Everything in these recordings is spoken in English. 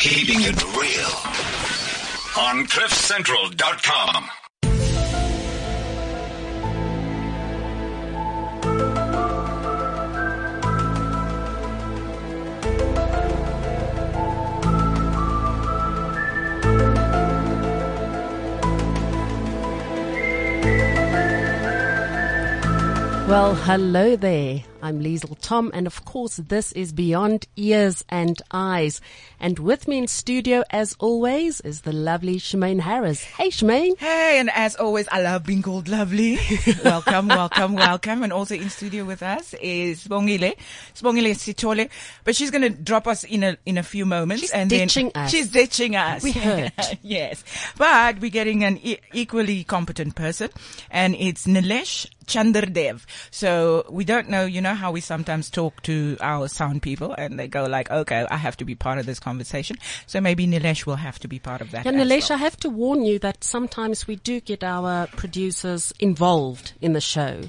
Keeping it real. On CliffCentral.com. Well, hello there. I'm Liesel Tom, and of course, this is Beyond Ears and Eyes. And with me in studio, as always, is the lovely Shemaine Harris. Hey, Shemaine. Hey, and as always, I love being called lovely. welcome, welcome, welcome. And also in studio with us is Sibongile, Sibongile Sithole. But she's going to drop us in a in a few moments. She's and ditching then us. She's ditching us. We heard. yes, but we're getting an e- equally competent person, and it's Nilesh Chandradev. So we don't know, you know how we sometimes talk to our sound people and they go like, okay, I have to be part of this conversation. So maybe Nilesh will have to be part of that. And Nilesh, well. I have to warn you that sometimes we do get our producers involved in the show.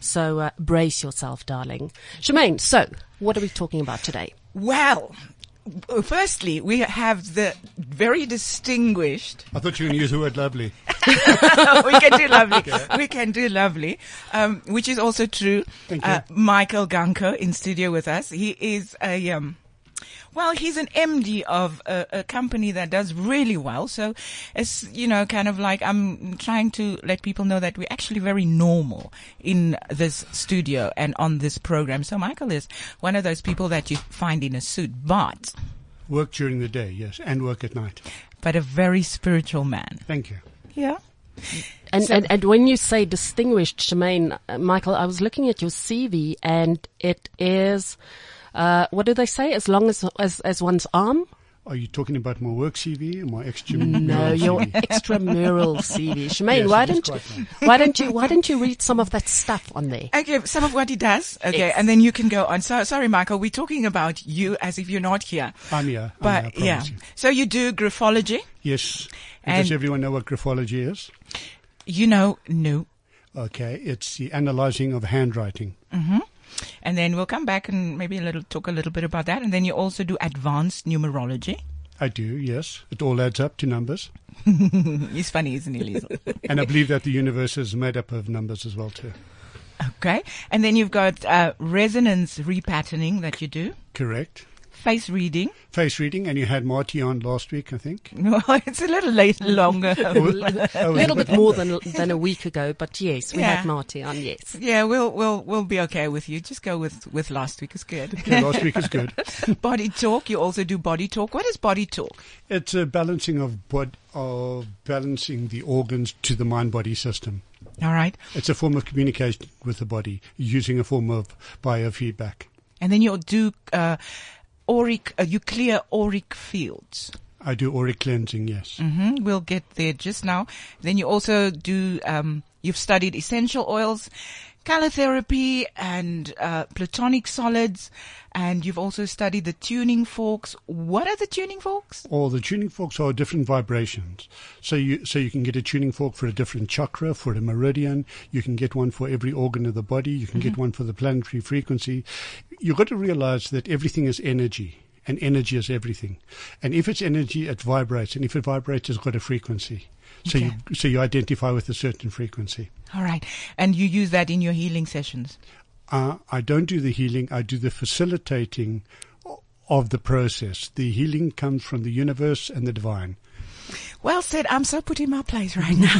So uh, brace yourself, darling. Shemaine, so what are we talking about today? Well, firstly, we have the very distinguished. I thought you were going to use the word lovely. we can do lovely. We can do lovely, um, which is also true. Thank you. Uh, Michael Ganko in studio with us. He is a um, well, he's an MD of a, a company that does really well. So it's, you know, kind of like I'm trying to let people know that we're actually very normal in this studio and on this program. So Michael is one of those people that you find in a suit, but, Work during the day, yes, and work at night. but a very spiritual man. Thank you. Yeah. And, So- and, and when you say distinguished, Shemaine, uh, Michael, I was looking at your CV and it is, uh, what do they say? As long as, as, as one's arm? Are you talking about my work CV and my extra? No, your extramural CV. Shemaine, Yes, why it is don't, quite long. why don't you, why don't you read some of that stuff on there? Okay, some of what he does. Okay, Yes. and then you can go on. So, sorry, Michael, we're talking about you as if you're not here. I'm here. I'm But here, I yeah, you. so you do graphology. Yes. And- Does everyone know what graphology is? You know, no. Okay, it's the analyzing of handwriting. And then we'll come back and maybe a little talk a little bit about that. And then you also do advanced numerology. I do, yes. It all adds up to numbers. He's funny, isn't he, Liesl? And I believe that the universe is made up of numbers as well, too. okay. And then you've got uh, resonance repatterning that you do, Correct. Face reading. Face reading, and you had Marty on last week, I think. Well, it's a little late, longer. Was- was A little bit more than, than a week ago, but yes, we Yeah. had Marty on, yes. yeah, we'll we'll we'll be okay with you. Just go with with last week is good. Yeah, last week is good. body talk. You also do body talk. What is body talk? It's a balancing of bod- of balancing the organs to the mind-body system. All right. It's a form of communication with the body using a form of biofeedback. And then you'll do uh, auric. Uh, you clear auric fields. I do auric cleansing, yes. hmm We'll get there just now. Then you also do. Um, you've studied essential oils, color therapy, and uh, platonic solids. And you've also studied the tuning forks. What are the tuning forks? Or the tuning forks are different vibrations. So you so you can get a tuning fork for a different chakra, for a meridian. You can get one for every organ of the body. You can get one for the planetary frequency. You've got to realize that everything is energy. And energy is everything. And if it's energy, it vibrates. And if it vibrates, it's got a frequency. So Okay. you so you identify with a certain frequency. All right. And you use that in your healing sessions. Uh, I don't do the healing. I do the facilitating of the process. The healing comes from the universe and the divine. Well said. I'm so put in my place right now.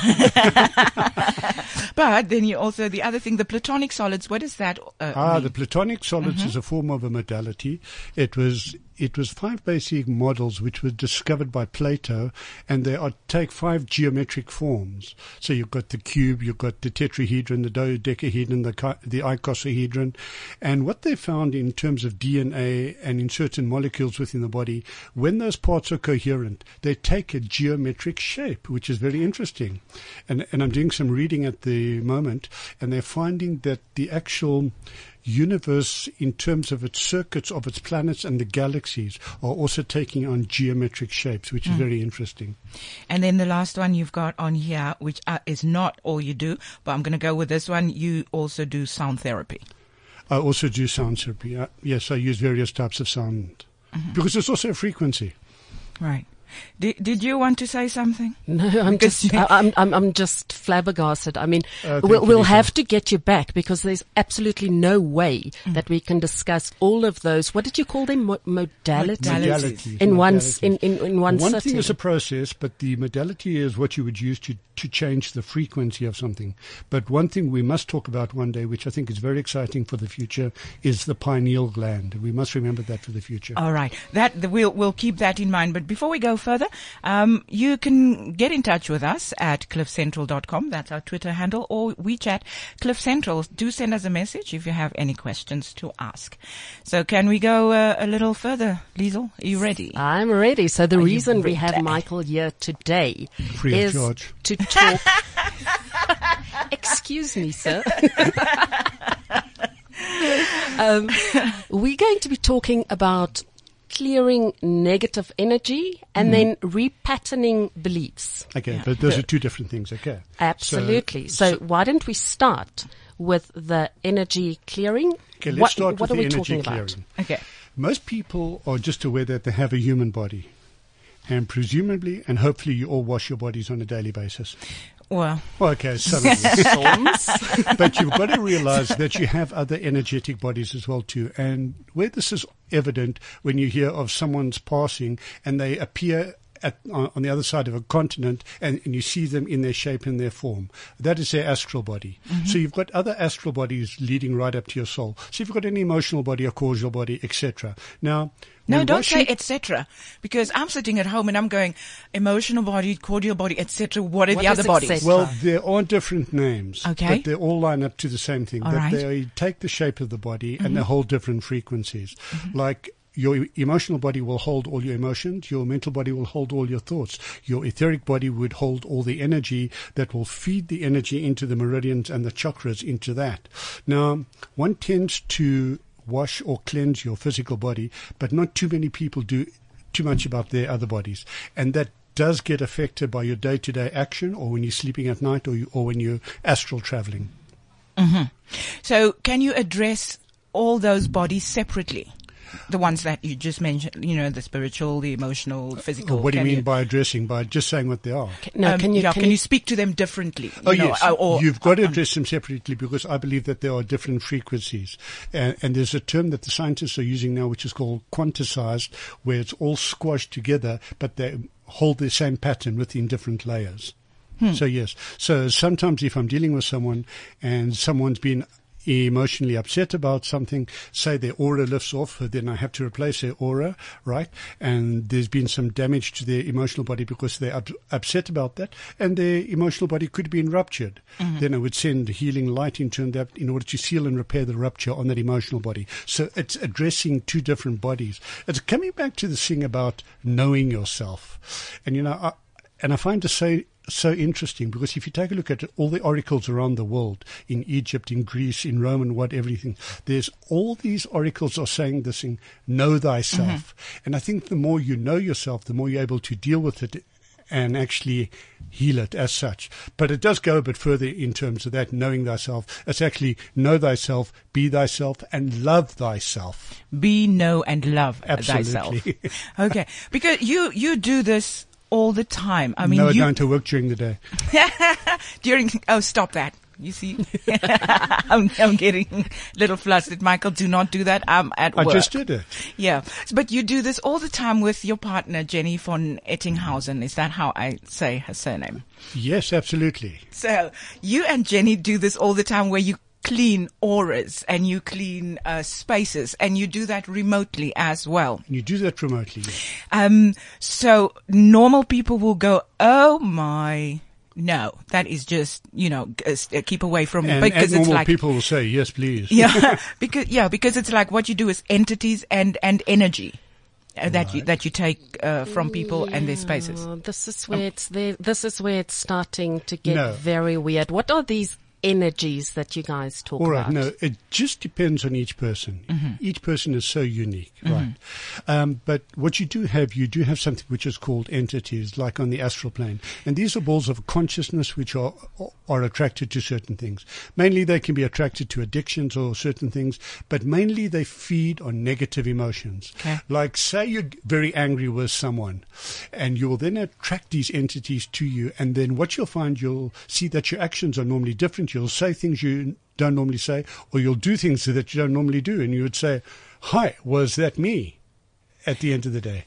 but then you also the other thing, the platonic solids. What is that? Uh, Ah, mean? the platonic solids is a form of a modality. It was it was five basic models which were discovered by Plato, and they are take five geometric forms. So you've got the cube, you've got the tetrahedron, the dodecahedron, the the icosahedron, and what they found in terms of DNA and in certain molecules within the body, when those parts are coherent, they take a geometric shape, which is very interesting. And and I'm doing some reading at the moment, and they're finding that the actual universe in terms of its circuits of its planets and the galaxies are also taking on geometric shapes, which is very interesting. and then the last one you've got on here, which uh, is not all you do, but I'm going to go with this one. You also do sound therapy. I also do sound therapy. Uh, yes, I use various types of sound because it's also a frequency. Right. Did, did you want to say something? No, I'm Because just, I- I'm, I'm, I'm just flabbergasted. I mean, Uh, we'll, we'll have to get you back because there's absolutely no way Mm. that we can discuss all of those. What did you call them? Mo- modalities? Modalities. In one, s- modalities. in, in, in one, One sitting. thing is a process, but the modality is what you would use to, to change the frequency of something. But one thing we must talk about one day, which I think is very exciting for the future, is the pineal gland. We must remember that for the future. All right. That the, we'll we'll keep that in mind. But before we go further, um, you can get in touch with us at cliffcentral.com. That's our Twitter handle or WeChat Cliff Central. Do send us a message if you have any questions to ask. So can we go uh, a little further, Liesel? Are you ready? I'm ready. So the you reason we have Michael here today Free of is charge. to talk. Excuse me, sir. um, we're going to be talking about clearing negative energy and mm. then repatterning beliefs. Okay, but those are two different things. Okay. Absolutely. So, why don't we start with the energy clearing? Okay, let's what start what with are the we energy talking about? clearing. Okay. Most people are just aware that they have a human body. And presumably, and hopefully, you all wash your bodies on a daily basis. Well, Well, okay, some of you. Storms. but you've got to realize that you have other energetic bodies as well too. And where this is evident when you hear of someone's passing and they appear at, on on the other side of a continent and, and you see them in their shape and their form. That is their astral body. Mm-hmm. So you've got other astral bodies leading right up to your soul. So you've got an emotional body, a causal body, etc. Now, no, when don't say etc. Because I'm sitting at home and I'm going emotional body, cordial body, etc. What are What the other bodies? etc.? Well, there are different names, Okay. but they all line up to the same thing. All that right. Mm-hmm. they take the shape of the body and they hold different frequencies. Like your emotional body will hold all your emotions, your mental body will hold all your thoughts, your etheric body would hold all the energy that will feed the energy into the meridians and the chakras into that. Now, one tends to wash or cleanse your physical body, but not too many people do too much about their other bodies. And that does get affected by your day to day action or when you're sleeping at night or, you, or when you're astral traveling. Mm-hmm. So can you address all those bodies separately? The ones that you just mentioned, you know, the spiritual, the emotional, physical. what do you Can mean by addressing? By just saying what they are. No, um, can you, yeah, can can you you speak to them differently? you Oh know, yes, uh, or, you've got to address them separately because I believe that there are different frequencies, and, and there's a term that the scientists are using now, which is called quanticized, where it's all squashed together, but they hold the same pattern within different layers. So yes, so sometimes if I'm dealing with someone and someone's been emotionally upset about something, say their aura lifts off, then I have to replace their aura, right? And there's been some damage to their emotional body because they're up, upset about that, and their emotional body could have been ruptured. Mm-hmm. Then I would send healing light into that in order to seal and repair the rupture on that emotional body. So it's addressing two different bodies. It's coming back to the thing about knowing yourself, and you know, I, and I find this so so interesting because if you take a look at all the oracles around the world, in Egypt, in Greece, in Rome, and what everything, there's all these oracles are saying this thing: know thyself. Mm-hmm. And I think the more you know yourself, the more you're able to deal with it and actually heal it as such. But it does go a bit further in terms of that knowing thyself. It's actually know thyself, be thyself, and love thyself. be, know, and love Absolutely. thyself. okay, because you you do this all the time. I mean, no, you don't to work during the day. during. Oh, stop that. You see, I'm, I'm getting a little flustered. Michael, do not do that. I'm at I work. I just did it. Yeah, but you do this all the time with your partner Jenny von Ettinghausen. Is that how I say her surname? Yes, absolutely. So you and Jenny do this all the time, where you clean auras and you clean uh, spaces, and you do that remotely as well. You do that remotely. Yes. Um, so normal people will go, "Oh my." No, that is just, you know, uh, keep away from me And, because and it's normal like, people will say, yes, please. yeah, because, yeah, because it's like what you do is entities and, and energy. Uh, that you that you take uh, from people and their spaces. Oh, this is where it's there. This is where it's starting to get No. very weird. What are these energies that you guys talk about. All right, about? no, it just depends on each person. Each person is so unique, right? Um, but what you do have, you do have something which is called entities, like on the astral plane, and these are balls of consciousness which are are attracted to certain things. Mainly, they can be attracted to addictions or certain things, but mainly they feed on negative emotions. Okay. Like, say you're very angry with someone, and you will then attract these entities to you, and then what you'll find, you'll see that your actions are normally different. You'll say things you don't normally say, or you'll do things that you don't normally do, and you would say, "Hi, was that me?" At the end of the day.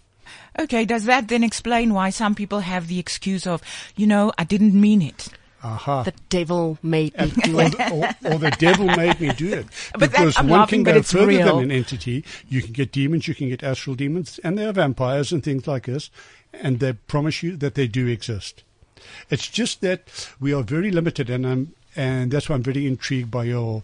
Okay, does that then explain why some people have the excuse of, you know, I didn't mean it? Aha. The devil made me do or, it. the, or, or the devil made me do it. But that- because I'm one laughing, can go further real. than an entity. You can get demons, you can get astral demons, and there are vampires and things like this, and they promise you that they do exist. It's just that we are very limited, and I'm, and that's why I'm very intrigued by your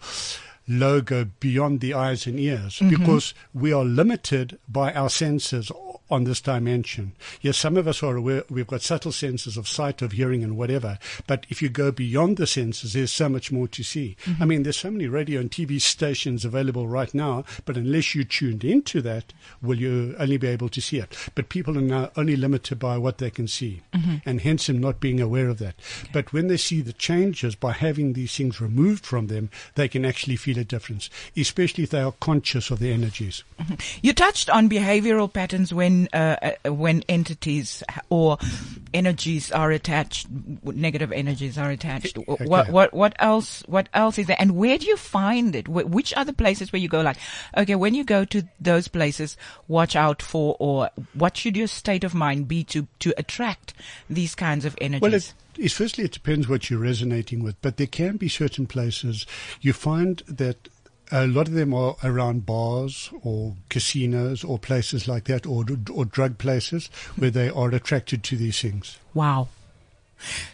logo beyond the eyes and ears, Mm-hmm. because we are limited by our senses on this dimension. Yes, some of us are aware, we've got subtle senses of sight, of hearing, and whatever. But if you go beyond the senses, there's so much more to see. Mm-hmm. I mean, there's so many radio and TV stations available right now, but unless you tuned into that, will you only be able to see it? But people are now only limited by what they can see, mm-hmm. and hence them not being aware of that. But when they see the changes by having these things removed from them, they can actually feel a difference, especially if they are conscious of the energies. Mm-hmm. You touched on behavioral patterns when uh, uh, when entities or energies are attached, negative energies are attached. Okay. What what what else? What else is there? And where do you find it? Which are the places where you go? Like, okay, when you go to those places, watch out for, or what should your state of mind be to to attract these kinds of energies? Well, it, it's firstly, it depends what you're resonating with, but there can be certain places you find that a lot of them are around bars or casinos or places like that, or or drug places where they are attracted to these things. Wow.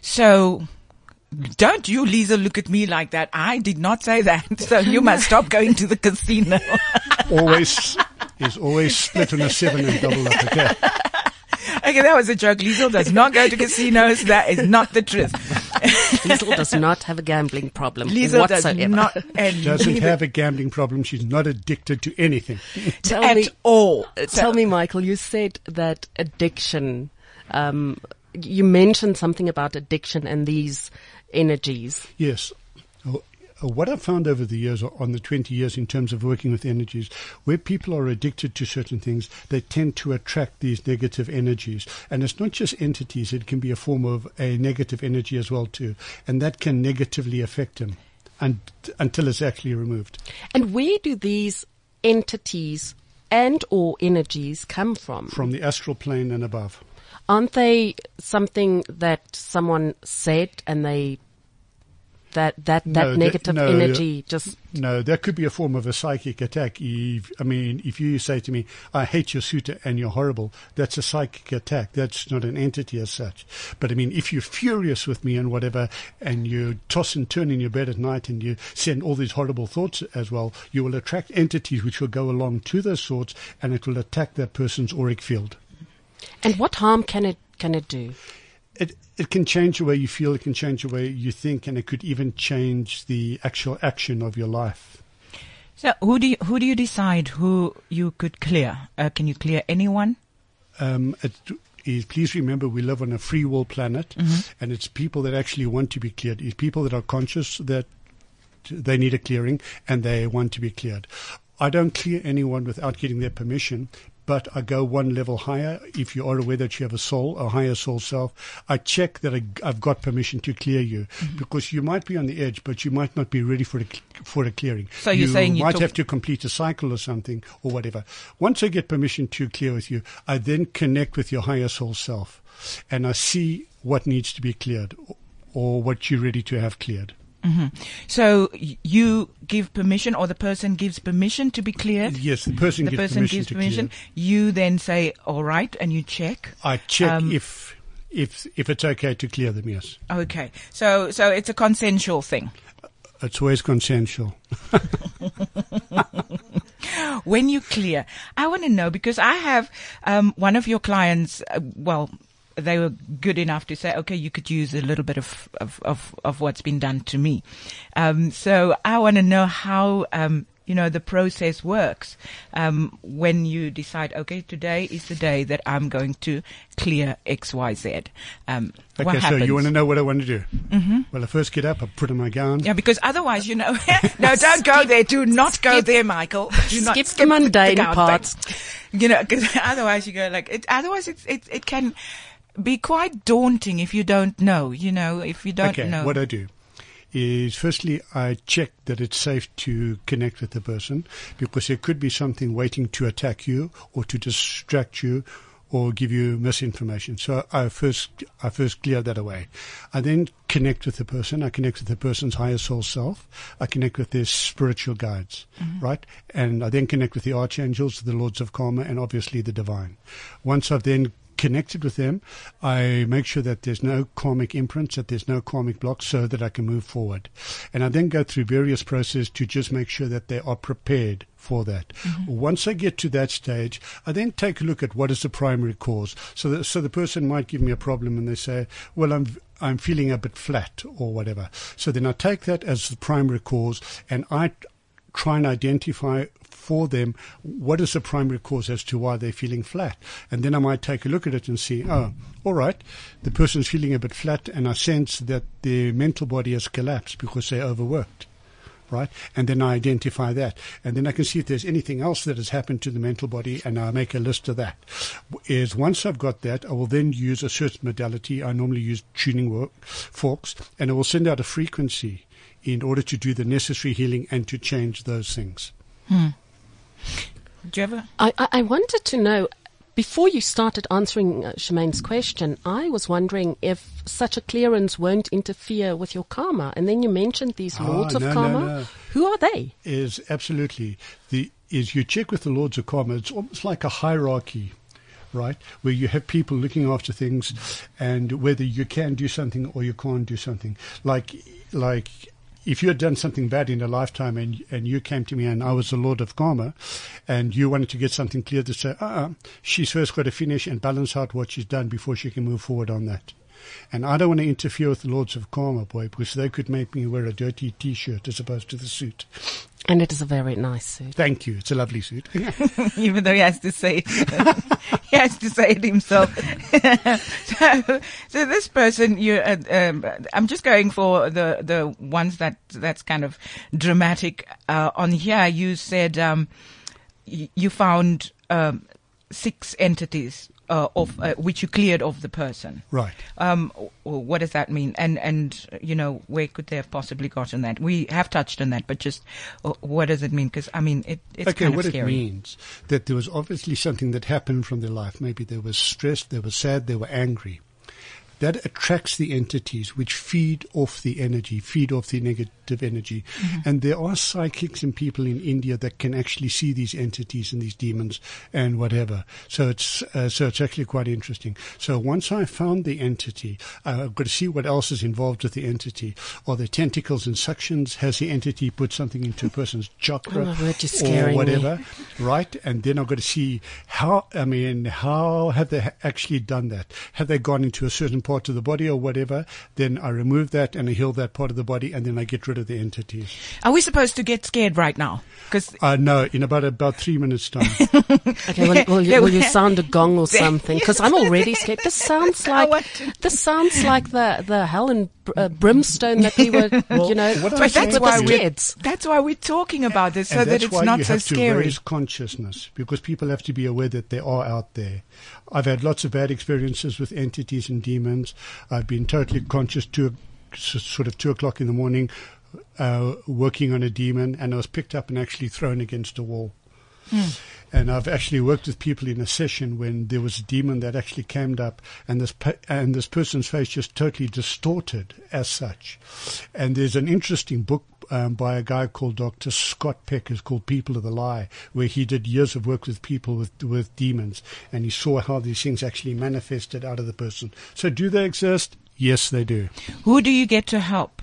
So, don't you, Lisa, look at me like that. I did not say that. So you must stop going to the casino. Always is always split on a seven and double up. Okay, okay, that was a joke. Liesel does not go to casinos. That is not the truth. Liesl does not have a gambling problem Liesel does whatsoever. not, and doesn't neither- have a gambling problem. She's not addicted to anything. Tell at me, all. tell me, Michael, you said that addiction, um, you mentioned something about addiction and these energies. Yes. What I've found over the years, or on the 20 years in terms of working with energies, where people are addicted to certain things, they tend to attract these negative energies. And it's not just entities, it can be a form of a negative energy as well too. And that can negatively affect them un- until it's actually removed. And where do these entities and or energies come from? From the astral plane and above. Aren't they something that someone said and they that that that No, that- negative no, energy just No, that could be a form of a psychic attack. If, I mean, if you say to me, I hate your suit and you're horrible, that's a psychic attack. That's not an entity as such. But I mean, if you're furious with me and whatever, and you toss and turn in your bed at night and you send all these horrible thoughts as well, you will attract entities which will go along to those thoughts and it will attack that person's auric field. and what harm can it can it do? It, it can change the way you feel, it can change the way you think, and it could even change the actual action of your life. So who do you, who do you decide who you could clear? Uh, can you clear anyone? um, it is, please remember we live on a free will planet, and it's people that actually want to be cleared. It's people that are conscious that they need a clearing and they want to be cleared. I don't clear anyone without getting their permission. But I go one level higher. If you are aware that you have a soul, a higher soul self, I check that I, I've got permission to clear you mm-hmm. because you might be on the edge, but you might not be ready for a, for a clearing. So you're you saying you might took- have to complete a cycle or something or whatever. Once I get permission to clear with you, I then connect with your higher soul self and I see what needs to be cleared or what you're ready to have cleared. So you give permission, or the person gives permission to be cleared. Yes, the person the gives person permission gives permission. You then say, "All right," and you check. I check Um, if if if it's okay to clear them. Yes, Okay, so so it's a consensual thing. it's always consensual. When you clear, I want to know because I have um, one of your clients. Uh, well, they were good enough to say, okay, you could use a little bit of of of, of what's been done to me. Um, so I want to know how. Um, you know the process works um, when you decide. Okay, today is the day that I'm going to clear X, Y, Z. Um, what Okay, so happens? you want to know what I want to do? Mm-hmm. Well, I first get up, I put on my gown. Yeah, because otherwise, you know, no, don't go there. Do not go there, Michael. Do not skip the mundane gown parts. thing. You know, because otherwise you go like, it, otherwise it's, it, it can be quite daunting if you don't know, you know, if you don't okay, know. what I do is firstly I check that it's safe to connect with the person because there could be something waiting to attack you or to distract you or give you misinformation. So I first I first clear that away. I then connect with the person. I connect with the person's higher soul self. I connect with their spiritual guides, mm-hmm. right? And I then connect with the archangels, the lords of karma, and obviously the divine. Once I've then connected with them, I make sure that there's no karmic imprints, that there's no karmic blocks, so that I can move forward. And I then go through various processes to just make sure that they are prepared for that. Mm-hmm. Once I get to that stage, I then take a look at what is the primary cause. So, that, so the person might give me a problem and they say, "Well, I'm I'm feeling a bit flat or whatever." So then I take that as the primary cause, and I try and identify for them what is the primary cause as to why they're feeling flat. And then I might take a look at it and see, oh, all right, the person's feeling a bit flat, and I sense that their mental body has collapsed because they're overworked. Right, and then I identify that, and then I can see if there's anything else that has happened to the mental body, and I make a list of that. Is once I've got that, I will then use a certain modality. I normally use tuning work, forks, and I will send out a frequency in order to do the necessary healing and to change those things. Hmm. Do you ever? I, I, I wanted to know, before you started answering uh, Shemaine's question, I was wondering if such a clearance won't interfere with your karma. And then you mentioned these Ah, lords of no, no, karma. no. Who are they? is absolutely the is you check with the lords of karma. It's almost like a hierarchy, right? Where you have people looking after things, and whether you can do something or you can't do something. Like like if you had done something bad in a lifetime and and you came to me and I was the lord of karma, and you wanted to get something clear to say, uh, uh she's first got to finish and balance out what she's done before she can move forward on that. And I don't want to interfere with the Lords of Karma, boy, because they could make me wear a dirty T-shirt as opposed to the suit. And it is a very nice suit. Thank you. It's a lovely suit. even though he has to say it, he has to say it himself. so, so this person, you, uh, um, I'm just going for the the ones that that's kind of dramatic. Uh, on here, you said um, y- you found um, six entities. Uh, of uh, which you cleared of the person. right. Um, what does that mean? And and you know where could they have possibly gotten that? We have touched on that, but just uh, what does it mean? Because I mean it, it's okay, kind of what scary. it means that there was obviously something that happened from their life. Maybe they were stressed, they were sad, they were angry. That attracts the entities which feed off the energy, feed off the negative energy. Mm-hmm. And there are psychics and people in India that can actually see these entities and these demons and whatever. So it's uh, so it's actually quite interesting. So once I found the entity, uh, I've got to see what else is involved with the entity. Are there tentacles and suctions? Has the entity put something into a person's chakra Oh, my word, you're or scaring me. whatever? right? And then I've got to see how, I mean, how have they actually done that? Have they gone into a certain part of the body or whatever? Then I remove that and I heal that part of the body and then I get rid of the entities. Are we supposed to get scared right now? Because Uh, no, in about, about three minutes time. Okay, will, will, you, will, you sound a gong or something? Because I'm already scared. This sounds like this sounds like the the hell and uh, brimstone that we were, you know, what but that's why we kids. that's why we're talking about this so that it's why not you so have to scary. raise consciousness because people have to be aware that they are out there. I've had lots of bad experiences with entities and demons. I've been totally conscious to sort of two o'clock in the morning, uh, working on a demon, and I was picked up and actually thrown against a wall. And I've actually worked with people in a session when there was a demon that actually came up, and this pe- and this person's face just totally distorted as such. And there's an interesting book um, by a guy called Dr. Scott Peck, is called People of the Lie, where he did years of work with people with with demons, and he saw how these things actually manifested out of the person. So, do they exist? Yes, they do. Who do you get to help?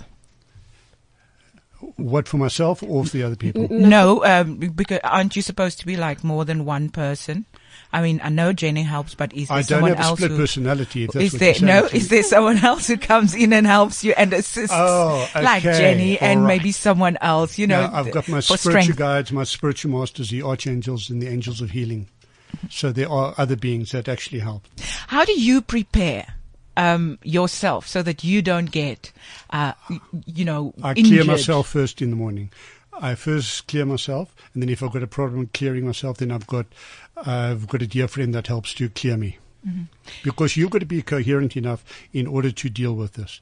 What for myself or for the other people? No, um, because aren't you supposed to be like more than one person? I mean, I know Jenny helps, but is there I don't someone have a else split who, personality. Is there no? Is there someone else who comes in and helps you and assists, Oh, like okay. Jenny and All right. maybe someone else? You know, No, I've got my spiritual strength. guides, my spiritual masters, the archangels, and the angels of healing. So there are other beings that actually help. How do you prepare um, yourself so that you don't get, uh, you know, I injured? clear myself first in the morning. I first clear myself, and then if I've got a problem clearing myself, then I've got I've got a dear friend that helps to clear me. Mm-hmm. Because you've got to be coherent enough in order to deal with this.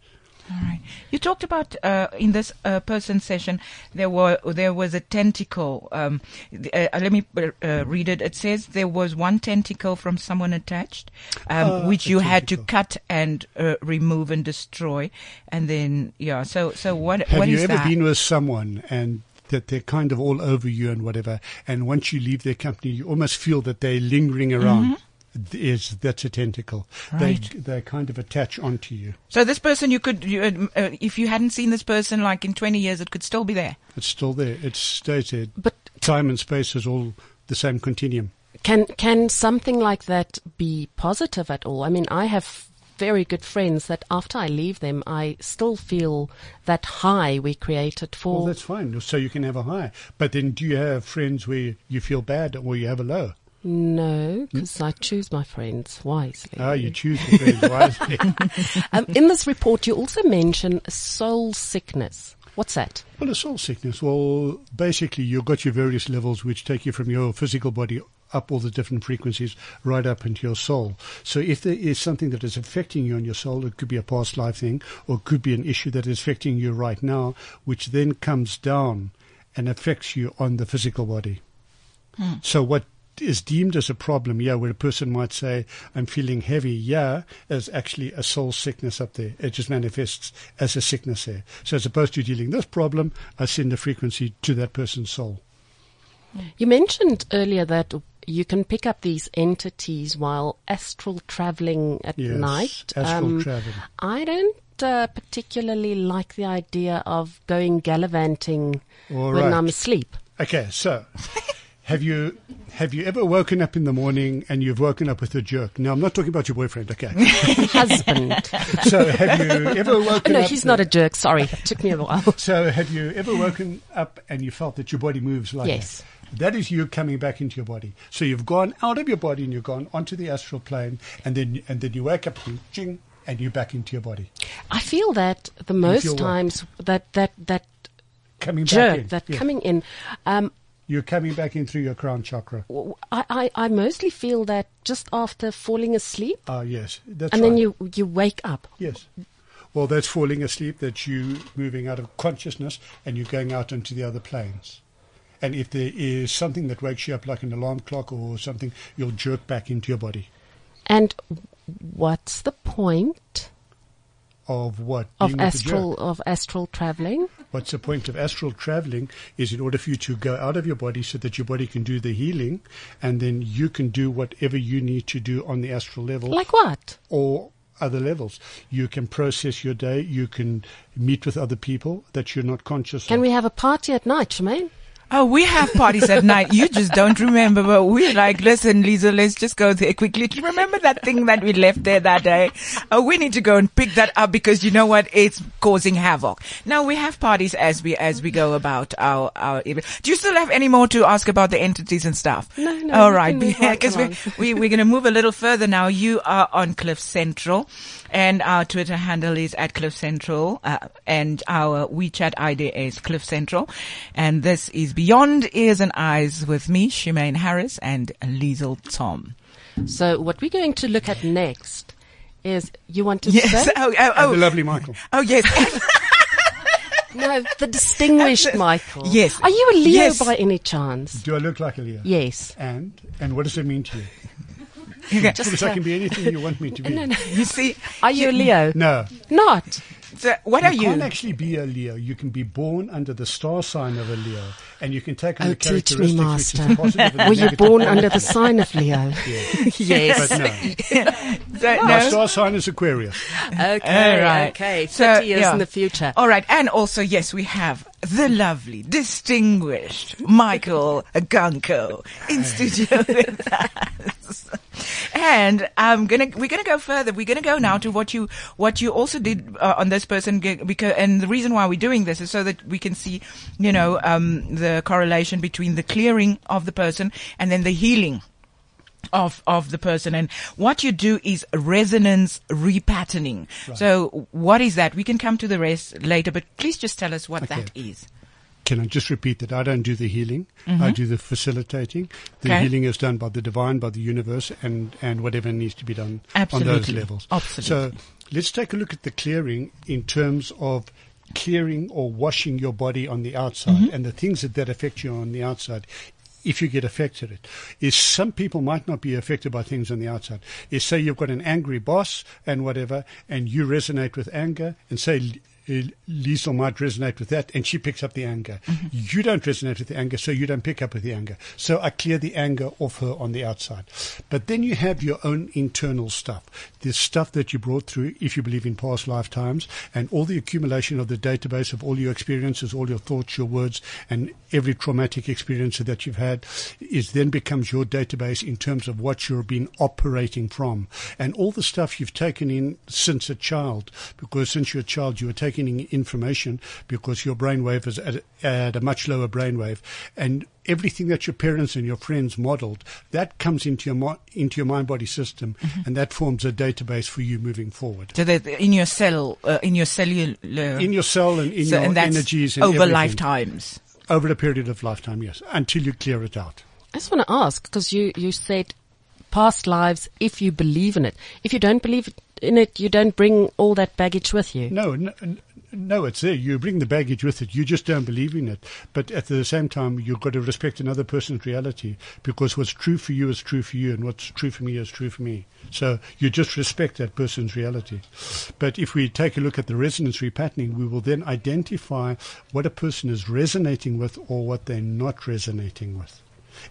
All right. You talked about uh, in this uh, person session there were there was a tentacle. Um, uh, let me uh, read it. It says there was one tentacle from someone attached, um, Ah, which you had to cut and uh, remove and destroy, and then yeah. So so what Have what you is ever that? been with someone and that they're kind of all over you and whatever, and once you leave their company, you almost feel that they're lingering around? Is that's a tentacle? Mm-hmm. Right. They they kind of attach onto you. so this person you could you, uh, uh, if you hadn't seen this person like in twenty years, it could still be there. It's still there. It's stated. But Time and space is all the same continuum. Can can something like that be positive at all? I mean, I have very good friends that after I leave them, I still feel that high we created for. Well, that's fine. So you can have a high. But then do you have friends where you feel bad or you have a low? no, because I choose my friends wisely. Ah, you choose the friends wisely. um, in this report, you also mention soul sickness. What's that? well, a soul sickness. Well, basically, you've got your various levels which take you from your physical body up all the different frequencies right up into your soul. So if there is something that is affecting you on your soul, it could be a past life thing or it could be an issue that is affecting you right now, which then comes down and affects you on the physical body. Hmm. So what is deemed as a problem, yeah, where a person might say, I'm feeling heavy, yeah, is actually a soul sickness up there. It just manifests as a sickness there. So as opposed to dealing this problem, I send a frequency to that person's soul. You mentioned earlier that you can pick up these entities while astral traveling at Yes, night. astral travel. I don't uh, particularly like the idea of going gallivanting All when right. I'm asleep. Okay, so have you have you ever woken up in the morning and you've woken up with a jerk? Now I'm not talking about your boyfriend, okay? Husband. so have you ever woken up? no, he's not a jerk. Sorry, it took me a while. So have you ever woken up and you felt that your body moves like Yes. that? That is you coming back into your body. So you've gone out of your body and you've gone onto the astral plane and then and then you wake up and ching and you're back into your body. I feel that the most what? times that that that Coming back jerk, in. that coming in. Um, You're coming back in through your crown chakra. I I mostly feel that just after falling asleep, Ah, yes. That's and right. then you you wake up. Yes. Well, that's falling asleep, that's you moving out of consciousness and you're going out into the other planes. And if there is something that wakes you up, like an alarm clock or something, you'll jerk back into your body. And what's the point Of what? of Being with the jerk. astral of astral traveling? What's the point of astral traveling is in order for you to go out of your body so that your body can do the healing and then you can do whatever you need to do on the astral level Like what? or other levels. You can process your day, you can meet with other people that you're not conscious Can of. we have a party at night, Shemaine? Oh, we have parties at night. You just don't remember, but we're like, listen, Lisa, let's just go there quickly. Do you remember that thing that we left there that day? Oh, we need to go and pick that up because you know what? It's causing havoc. Now we have parties as we, as we go about our, our, do you still have any more to ask about the entities and stuff? No, no, All right. can move Yeah, right cause we, we, we're going to move a little further now. You are on Cliff Central and our Twitter handle is at Cliff Central, uh, and our WeChat ID is Cliff Central. And this is Beyond Ears and Eyes with me, Shemaine Harris and Liesel Tom. So what we're going to look at next is you want to Yes. say Oh, oh, oh, the lovely Michael. oh yes. no the distinguished Michael. Yes. Are you a Leo Yes. by any chance? Do I look like a Leo? Yes. And and what does it mean to you? Okay. Just Because I uh, can be anything you want me to be. no, no. You see, Are you a Leo? No. Not. so what are you you? can't actually be a Leo. You can be born under the star sign of a Leo, and you can take on Oh, the teach me, characteristics Master. which is positive and Were you born under the sign of Leo? yes. But no, So, my star sign is Aquarius. Okay. All right. Okay. So, Thirty years yeah. in the future. All right. And also, yes, we have the lovely, distinguished Michael Gunko in studio with us. And I'm gonna, we're gonna go further. We're gonna go now to what you, what you also did uh, on this person because, and the reason why we're doing this is so that we can see, you know, um, the correlation between the clearing of the person and then the healing of of the person and what you do is resonance repatterning right. so what is that we can come to the rest later but please just tell us what okay. that is can I just repeat that I don't do the healing mm-hmm. I do the facilitating the okay. healing is done by the divine by the universe and and whatever needs to be done Absolutely. on those levels Absolutely. so let's take a look at the clearing in terms of clearing or washing your body on the outside mm-hmm. and the things that, that affect you on the outside if you get affected it. Is some people might not be affected by things on the outside. Is say you've got an angry boss and whatever and you resonate with anger and say Liesl might resonate with that, and she picks up the anger. Mm-hmm. You don't resonate with the anger, so you don't pick up with the anger. So I clear the anger off her on the outside. But then you have your own internal stuff, the stuff that you brought through, if you believe in past lifetimes, and all the accumulation of the database of all your experiences, all your thoughts, your words, and every traumatic experience that you've had, is then becomes your database in terms of what you've been operating from, and all the stuff you've taken in since a child, because since you're a child you were taking taking information because your brainwave is at, at a much lower brainwave, and everything that your parents and your friends modeled that comes into your mo- into your mind body system, mm-hmm. and that forms a database for you moving forward. So that in your cell, uh, in your cellular, in your cell, and in so, your and energies, and over everything. lifetimes. Over a period of lifetime, yes, until you clear it out. I just want to ask because you you said past lives if you believe in it. If you don't believe in it, you don't bring all that baggage with you. No, no, no, it's there. You bring the baggage with it. You just don't believe in it. But at the same time, you've got to respect another person's reality because what's true for you is true for you, and what's true for me is true for me. So you just respect that person's reality. But if we take a look at the resonance repatterning, we will then identify what a person is resonating with or what they're not resonating with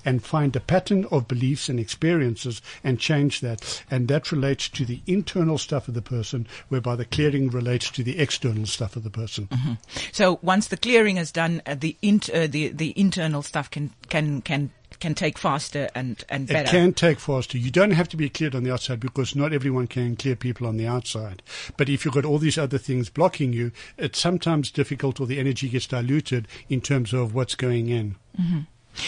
and find a pattern of beliefs and experiences and change that. And that relates to the internal stuff of the person, whereby the clearing relates to the external stuff of the person. Mm-hmm. So once the clearing is done, uh, the, uh, the the internal stuff can can can can take faster and, and better. It can take faster. You don't have to be cleared on the outside because not everyone can clear people on the outside. But if you've got all these other things blocking you, it's sometimes difficult or the energy gets diluted in terms of what's going in. Mm-hmm.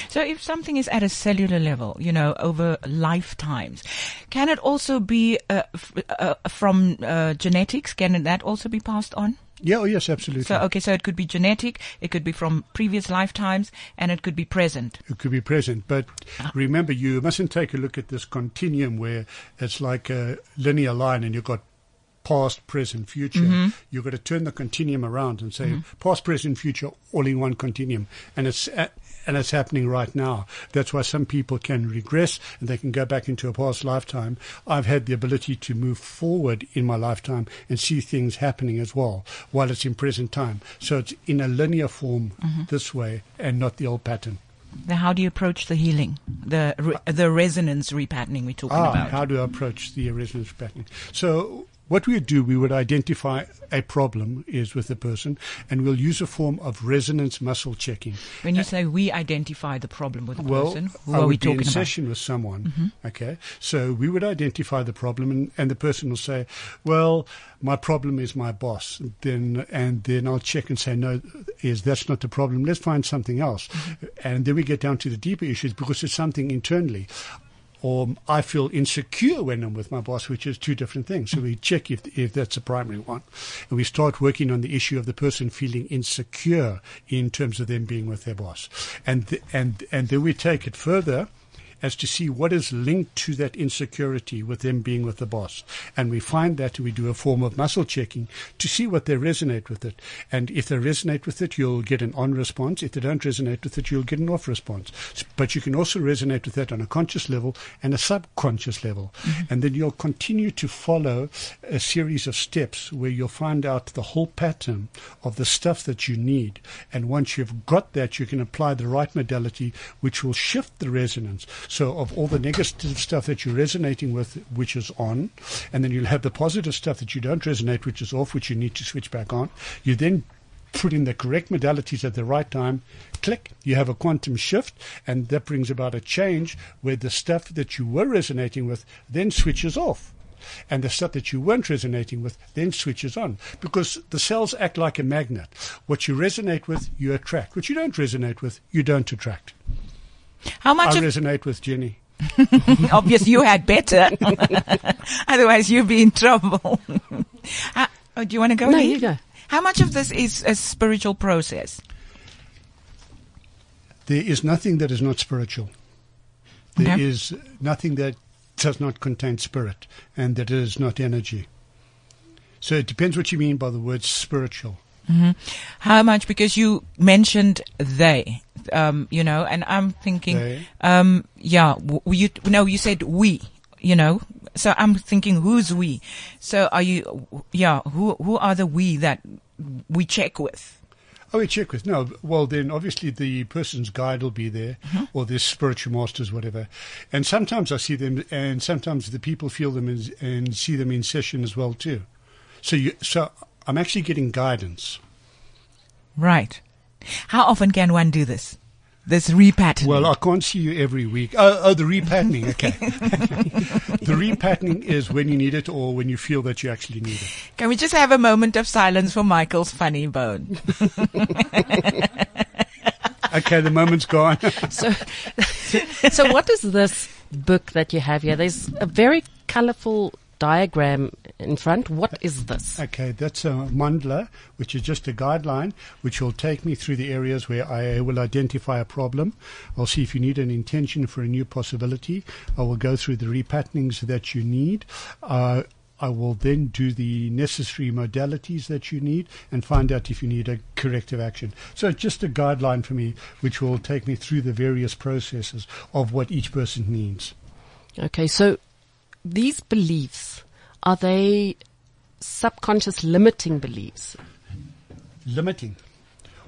So if something is at a cellular level, you know, over lifetimes, can it also be uh, f- uh, from uh, genetics? Can that also be passed on? Yeah, oh yes, absolutely. So, okay, so it could be genetic, it could be from previous lifetimes, and it could be present. It could be present, but ah. remember, you mustn't take a look at this continuum where it's like a linear line and you've got past, present, future. Mm-hmm. You've got to turn the continuum around and say mm-hmm. past, present, future, all in one continuum. And it's and it's happening right now. That's why some people can regress and they can go back into a past lifetime. I've had the ability to move forward in my lifetime and see things happening as well while it's in present time. So it's in a linear form mm-hmm. this way and not the old pattern. Now, how do you approach the healing, the re- the resonance repatterning we're talking ah, about? How do I approach the resonance repatterning? So what we would do, we would identify a problem is with the person, and we'll use a form of resonance muscle checking. When you uh, say we identify the problem with the well, person, who I are we talking in about? session with someone. Mm-hmm. Okay, so we would identify the problem, and, and the person will say, "Well, my problem is my boss." Then and then I'll check and say, "No, is that's not the problem. Let's find something else." Mm-hmm. And then we get down to the deeper issues because it's something internally or I feel insecure when I'm with my boss, which is two different things. So we check if, if that's a primary one. And we start working on the issue of the person feeling insecure in terms of them being with their boss. And, th- and, and then we take it further as to see what is linked to that insecurity with them being with the boss. And we find that we do a form of muscle checking to see what they resonate with it. And if they resonate with it, you'll get an on response. If they don't resonate with it, you'll get an off response. But you can also resonate with that on a conscious level and a subconscious level. Mm-hmm. And then you'll continue to follow a series of steps where you'll find out the whole pattern of the stuff that you need. And once you've got that, you can apply the right modality, which will shift the resonance. So of all the negative stuff that you're resonating with, which is on, and then you'll have the positive stuff that you don't resonate, which is off, which you need to switch back on. You then put in the correct modalities at the right time, click, you have a quantum shift, and that brings about a change where the stuff that you were resonating with then switches off. And the stuff that you weren't resonating with then switches on. Because the cells act like a magnet. What you resonate with, you attract. What you don't resonate with, you don't attract. How much I of resonate with Jenny. obvious you had better. Otherwise you'd be in trouble. Uh, oh, do you want to go? No, Lee? you go. How much of this is a spiritual process? There is nothing that is not spiritual. There Okay. is nothing that does not contain spirit and that is not energy. So it depends what you mean by the word spiritual. How much? Because you mentioned they, um, you know, and I'm thinking, They. um, yeah, w- you, no, you said we, you know, so I'm thinking who's we? So are you, yeah, who, who are the we that we check with? Oh, we check with no. Well, then obviously the person's guide will be there, or their spiritual masters, whatever. And sometimes I see them, and sometimes the people feel them in, and see them in session as well too. So you, so I'm actually getting guidance. Right. How often can one do this? This repatterning. Well, I can't see you every week. Oh, oh the repatterning. Okay. the repatterning is when you need it or when you feel that you actually need it. Can we just have a moment of silence for Michael's funny bone? Okay, the moment's gone. So, so what is this book that you have here? There's a very colorful diagram in front. What is this? Okay, that's a mandala, which is just a guideline, which will take me through the areas where I will identify a problem. I'll see if you need an intention for a new possibility. I will go through the repatternings that you need. Uh, I will then do the necessary modalities that you need and find out if you need a corrective action. So it's just a guideline for me, which will take me through the various processes of what each person needs. Okay, so these beliefs, are they subconscious limiting beliefs? limiting.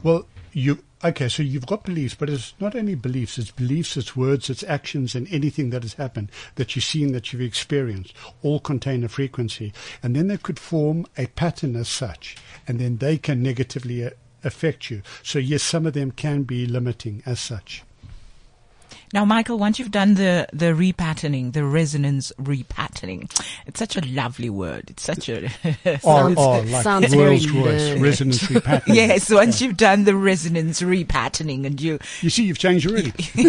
Well, you okay? So you've got beliefs, but it's not only beliefs; it's beliefs, it's words, it's actions, and anything that has happened that you've seen, that you've experienced, all contain a frequency, and then they could form a pattern as such, and then they can negatively uh, affect you. So yes, some of them can be limiting as such. Now, Michael, once you've done the, the repatterning, the resonance repatterning, it's such a lovely word. It's such a, Sounds- or, like sounds Rolls Royce resonance pattern. yes, once you've done the resonance repatterning and you, You see, you've changed already.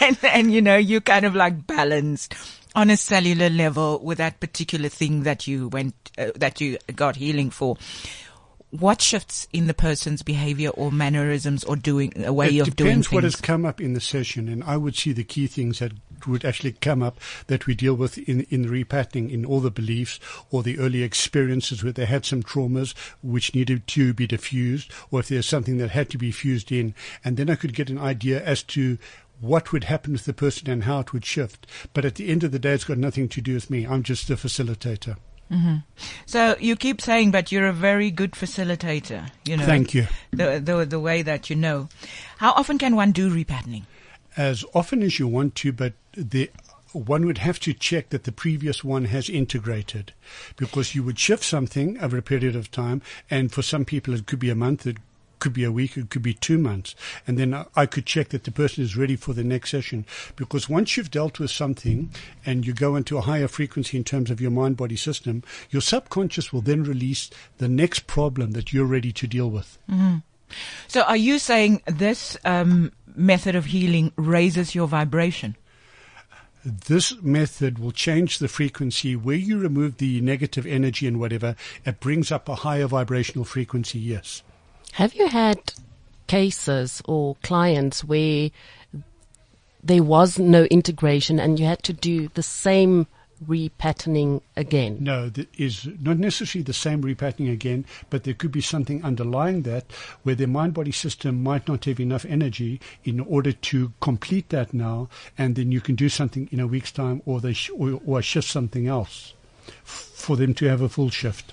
and, and you know, you kind of like balanced on a cellular level with that particular thing that you went, uh, that you got healing for. What shifts in the person's behavior or mannerisms or doing a way it of doing depends what has come up in the session, and I would see the key things that would actually come up that we deal with in, in the repatterning in all the beliefs or the early experiences where they had some traumas which needed to be diffused, or if there's something that had to be fused in, and then I could get an idea as to what would happen with the person and how it would shift. But at the end of the day, it's got nothing to do with me. I'm just a facilitator. Mm-hmm. So you keep saying, but you're a very good facilitator. You know, Thank you. The the the way that you know. How often can one do repatterning? as often as you want to, but the one would have to check that the previous one has integrated because you would shift something over a period of time and for some people it could be a month it could be a week it could be two months and then I- could check that the person is ready for the next session because once you've dealt with something and you go into a higher frequency in terms of your mind body system your subconscious will then release the next problem that you're ready to deal with So are you saying this um, method of healing raises your vibration? This method will change the frequency where you remove the negative energy and whatever. It brings up a higher vibrational frequency. Yes. Have you had cases or clients where there was no integration and you had to do the same repatterning again? No, that is not necessarily the same repatterning again, but there could be something underlying that where their mind body system might not have enough energy in order to complete that now, and then you can do something in a week's time or they sh- or, or shift something else for them to have a full shift.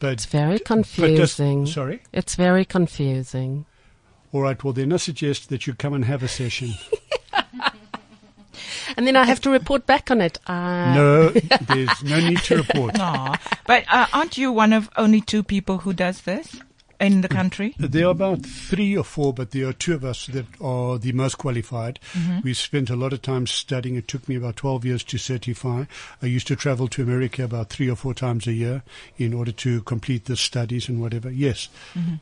But It's very but does- confusing. sorry. It's very confusing. All right. Well, then I suggest that you come and have a session. and then I have to report back on it. Uh, No, there's no need to report. Aw. But uh, aren't you one of only two people who does this in the country? There are about three or four, but there are two of us that are the most qualified. Mm-hmm. We spent a lot of time studying. It took me about 12 years to certify. I used to travel to America about three or four times a year in order to complete the studies and whatever. Yes. Mm-hmm.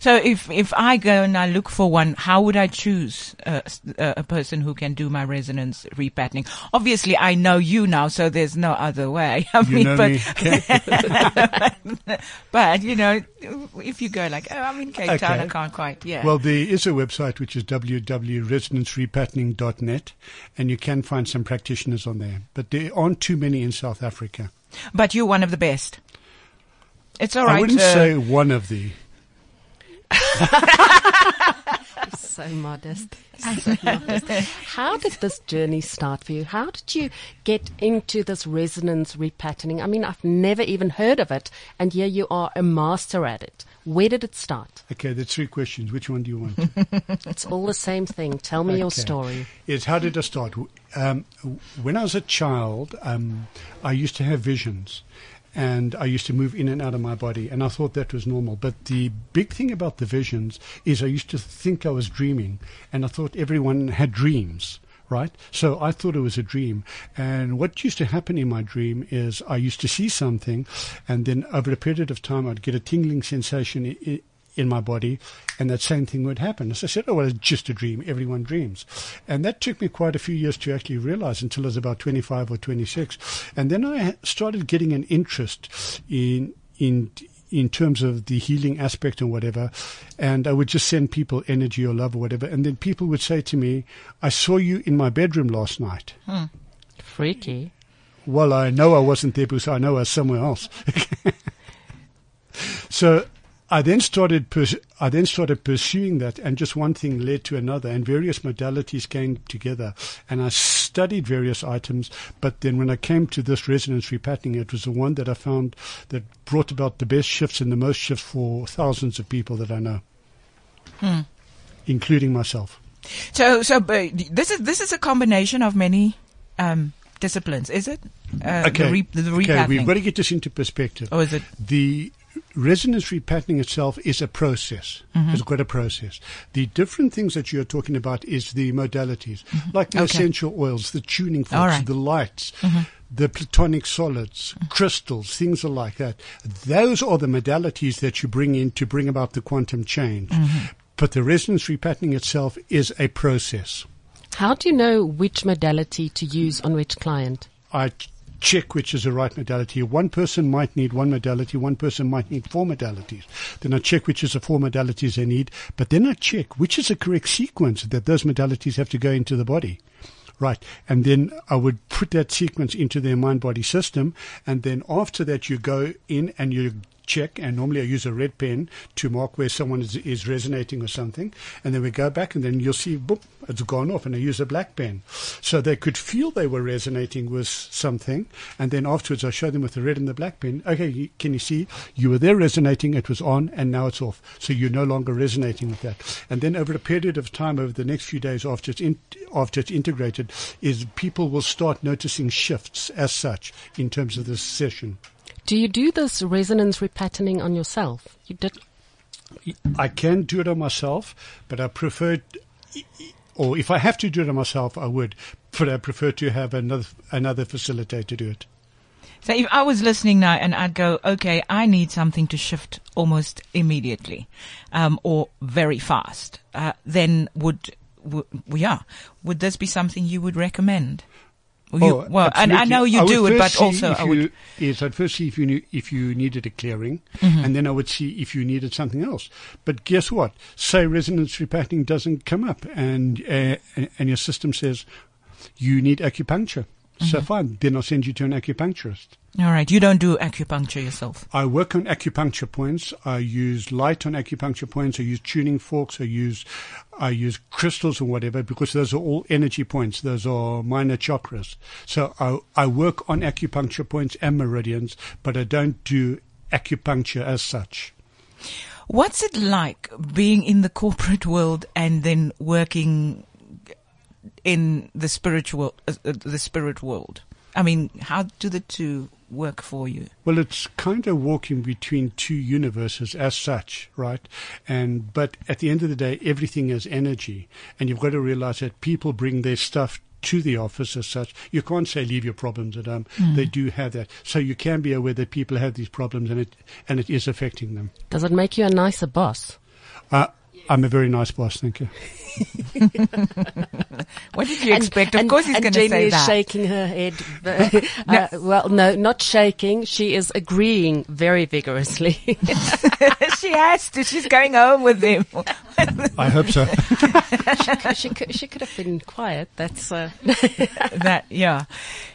So if if I go and I look for one, how would I choose uh, a person who can do my resonance repatterning? Obviously, I know you now, so there's no other way. I You mean, know but me. Okay. but you know, if you go like, oh, I'm in Cape Town, I can't quite. Yeah. Well, there is a website which is www.resonancerepatterning.net, and you can find some practitioners on there. But there aren't too many in South Africa. but you're one of the best. It's all right. I wouldn't uh, say one of the. So modest. So modest. How did this journey start for you? How did you get into this resonance repatterning? I mean, I've never even heard of it, and here you are a master at it. Where did it start? Okay, there's three questions. Which one do you want? It's all the same thing. Tell me your story. Is how did I start? Um, when I was a child, um, I used to have visions. And I used to move in and out of my body, and I thought that was normal. But the big thing about the visions is I used to think I was dreaming, and I thought everyone had dreams, right? So I thought it was a dream. And what used to happen in my dream is I used to see something, and then over a period of time, I'd get a tingling sensation in my body, and that same thing would happen. So I said, oh, well, it's just a dream. Everyone dreams. And that took me quite a few years to actually realize until I was about 25 or 26. And then I started getting an interest in, in, in terms of the healing aspect and whatever. And I would just send people energy or love or whatever. And then people would say to me, I saw you in my bedroom last night. Hmm. Freaky. Well, I know I wasn't there because I know I was somewhere else. so I then started pers- I then started pursuing that, and just one thing led to another, and various modalities came together, and I studied various items. But then when I came to this resonance repatterning, it was the one that I found that brought about the best shifts and the most shifts for thousands of people that I know, including myself. So, so but this is this is a combination of many um, disciplines, is it? Uh, Okay, The, re- the okay, we've got to get this into perspective. or is it? the resonance repatterning itself is a process. Mm-hmm. It's got a process. The different things that you're talking about is the modalities, mm-hmm. like the Okay. essential oils, the tuning forks, right. the lights, mm-hmm. the platonic solids, crystals, things are like that. Those are the modalities that you bring in to bring about the quantum change. But the resonance repatterning itself is a process. How do you know which modality to use on which client? I ch- check which is the right modality. One person might need one modality, one person might need four modalities. Then I check which is the four modalities they need, but then I check which is the correct sequence that those modalities have to go into the body. Right. And then I would put that sequence into their mind body system. And then after that, you go in and you check. And normally I use a red pen to mark where someone is, is resonating or something. And then we go back and then you'll see, boop, it's gone off. And I use a black pen. So they could feel they were resonating with something. And then afterwards I show them with the red and the black pen. Okay. Can you see? You were there resonating. It was on and now it's off. So you're no longer resonating with that. And then over a period of time, over the next few days after it's in, after it's integrated, is people will start noticing shifts as such in terms of this session. Do you do this resonance repatterning on yourself? You did. I can do it on myself, but I prefer, or if I have to do it on myself, I would, but I prefer to have another another facilitator do it. So if I was listening now and I'd go, okay, I need something to shift almost immediately, um, or very fast, uh, then would, w- yeah, would this be something you would recommend? Well, you- Oh, well and I know you would do it, but also I would. you- Yes, I'd first see if you knew, if you needed a clearing, Mm-hmm. and then I would see if you needed something else. But guess what? Say resonance repatterning doesn't come up, and uh, and your system says you need acupuncture. So Mm-hmm. fine, then I'll send you to an acupuncturist. All right, you don't do acupuncture yourself. I work on acupuncture points. I use light on acupuncture points. I use tuning forks. I use, I use crystals or whatever because those are all energy points. Those are minor chakras. So I, I work on acupuncture points and meridians, but I don't do acupuncture as such. What's it like being in the corporate world and then working in the spiritual, uh, uh, the spirit world? I mean, how do the two work for you? Well, it's kind of walking between two universes as such, right? And but at the end of the day, everything is energy, and you've got to realize that people bring their stuff to the office as such. You can't say leave your problems at home. Hmm. They do have that, so you can be aware that people have these problems, and it and it is affecting them. Does it make you a nicer boss? Uh, I'm a very nice boss, thank you. What did you expect? Of and, course, he's going to Jenny say is that. shaking her head. uh, well, no, not shaking. She is agreeing very vigorously. she has to. She's going home with him. I hope so. she could, she could have been quiet. That's uh, that yeah.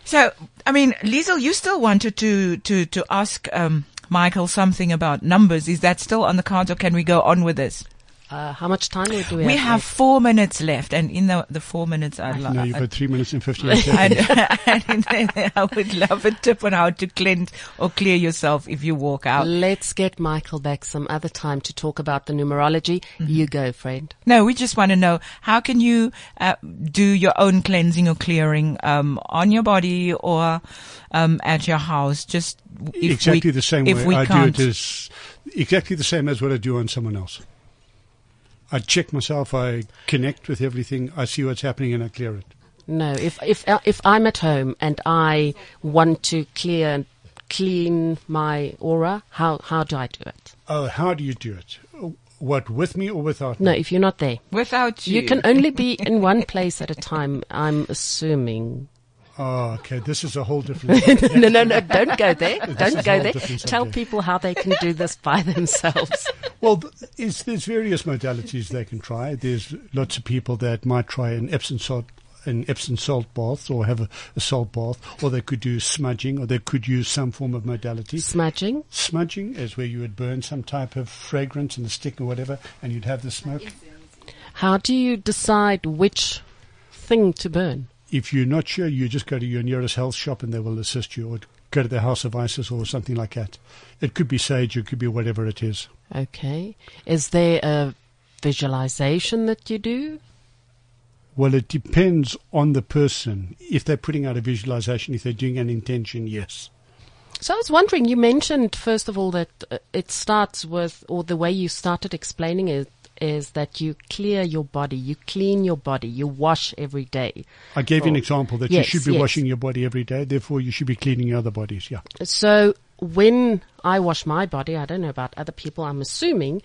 So I mean, Liesel, you still wanted to to to ask um, Michael something about numbers. Is that still on the cards, or can we go on with this? Uh, how much time do we, have? We have? have four minutes left, and in the the four minutes, I'd no, you've like. got three minutes and fifty-eight seconds. And, and I would love a tip on how to cleanse or clear yourself if you walk out. Let's get Michael back some other time to talk about the numerology. Mm-hmm. You go, friend. No, we just want to know how can you uh, do your own cleansing or clearing um, on your body or um, at your house. Just if exactly we, the same if way we I can't. do it is exactly the same as what I do on someone else. I check myself, I connect with everything, I see what's happening, and I clear it. No, if if uh, if I'm at home and I want to clear clean my aura, how how do I do it? Oh, how do you do it? What with me or without No, me? if you're not there, Without you, you can only be in one place at a time. I'm assuming. Oh, okay. This is a whole different. no, no, no! Don't go there. Don't go there. Tell subject. people how they can do this by themselves. Well, th- there's various modalities they can try. There's lots of people that might try an Epsom salt, an Epsom salt bath, or have a, a salt bath, or they could do smudging, or they could use some form of modality. Smudging. Smudging is where you would burn some type of fragrance in the stick or whatever, and you'd have the smoke. How do you decide which thing to burn? If you're not sure, you just go to your nearest health shop and they will assist you, or go to the House of Isis or something like that. It could be sage, it could be whatever it is. Okay. Is there a visualization that you do? Well, it depends on the person. If they're putting out a visualization, if they're doing an intention, yes. So I was wondering, you mentioned first of all that uh, it starts with, or the way you started explaining it is that you clear your body, you clean your body, you wash every day. I gave you an Oh. example that Yes, you should be yes. washing your body every day, therefore you should be cleaning your other bodies, yeah. So when I wash my body, I don't know about other people, I'm assuming,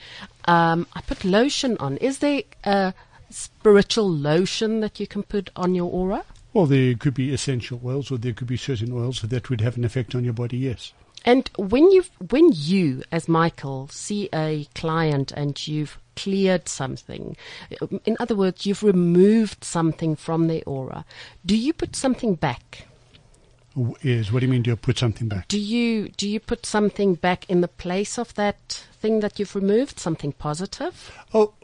um, I put lotion on. Is there a spiritual lotion that you can put on your aura? Well, there could be essential oils or there could be certain oils that would have an effect on your body, yes. And when you when you as Michael see a client and you've cleared something, in other words, you've removed something from their aura, do you put something back? Is what do you mean? Do you put something back? Do you do you put something back in the place of that thing that you've removed? Something positive? Oh,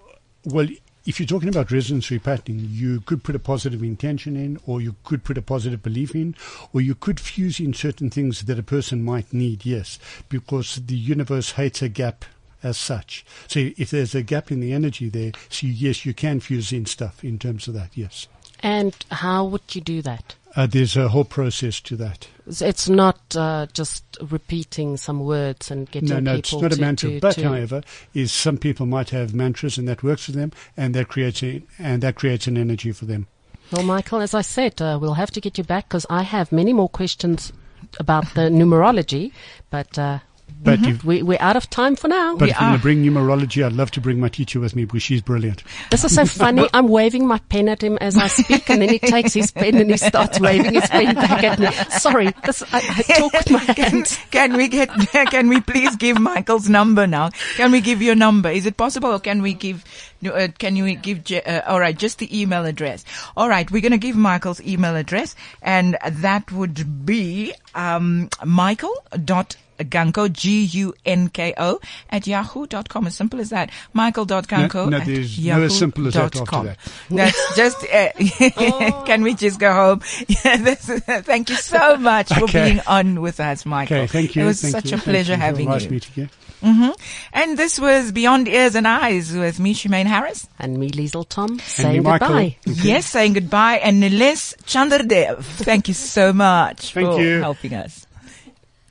well, if you're talking about resonance repatterning, you could put a positive intention in, or you could put a positive belief in, or you could fuse in certain things that a person might need, yes, because the universe hates a gap as such. So if there's a gap in the energy there, so yes, you can fuse in stuff in terms of that, yes. And how would you do that? Uh, there's a whole process to that. It's not uh, just repeating some words and getting No, no, people it's not a mantra. to- but to- however, is some people might have mantras and that works for them, and that creates a, and that creates an energy for them. Well, Michael, as I said, uh, we'll have to get you back because I have many more questions about the numerology, but uh, But if we, we're out of time for now. But We if you're going to bring numerology, I'd love to bring my teacher with me because she's brilliant. This is so funny. I'm waving my pen at him as I speak, and then he takes his pen and he starts waving his pen back at me. Sorry, this, I, I talk with my Can, hands. can we get? Can we please give Michael's number now? Can we give your number? Is it possible, or can we give? Uh, can you give? Uh, all right, just the email address. All right, we're going to give Michael's email address, and that would be um, Michael dot Gunko, G-U-N-K-O, at yahoo.com. As simple as that. Michael.gunko No, no, at there's no as simple as that after yahoo.com. that. That's just, uh, can we just go home? Yeah, this, thank you so much for being on with us, Michael. Okay, thank you. It was thank such you, a thank pleasure you. It was having you. meeting you. And this was Beyond Ears and Eyes with me, Shemaine Harris. And me, Liesel Tom, me, saying Michael. goodbye. Yes, saying goodbye. And Nilesh Chandradev, thank you so much Thank for you. helping us.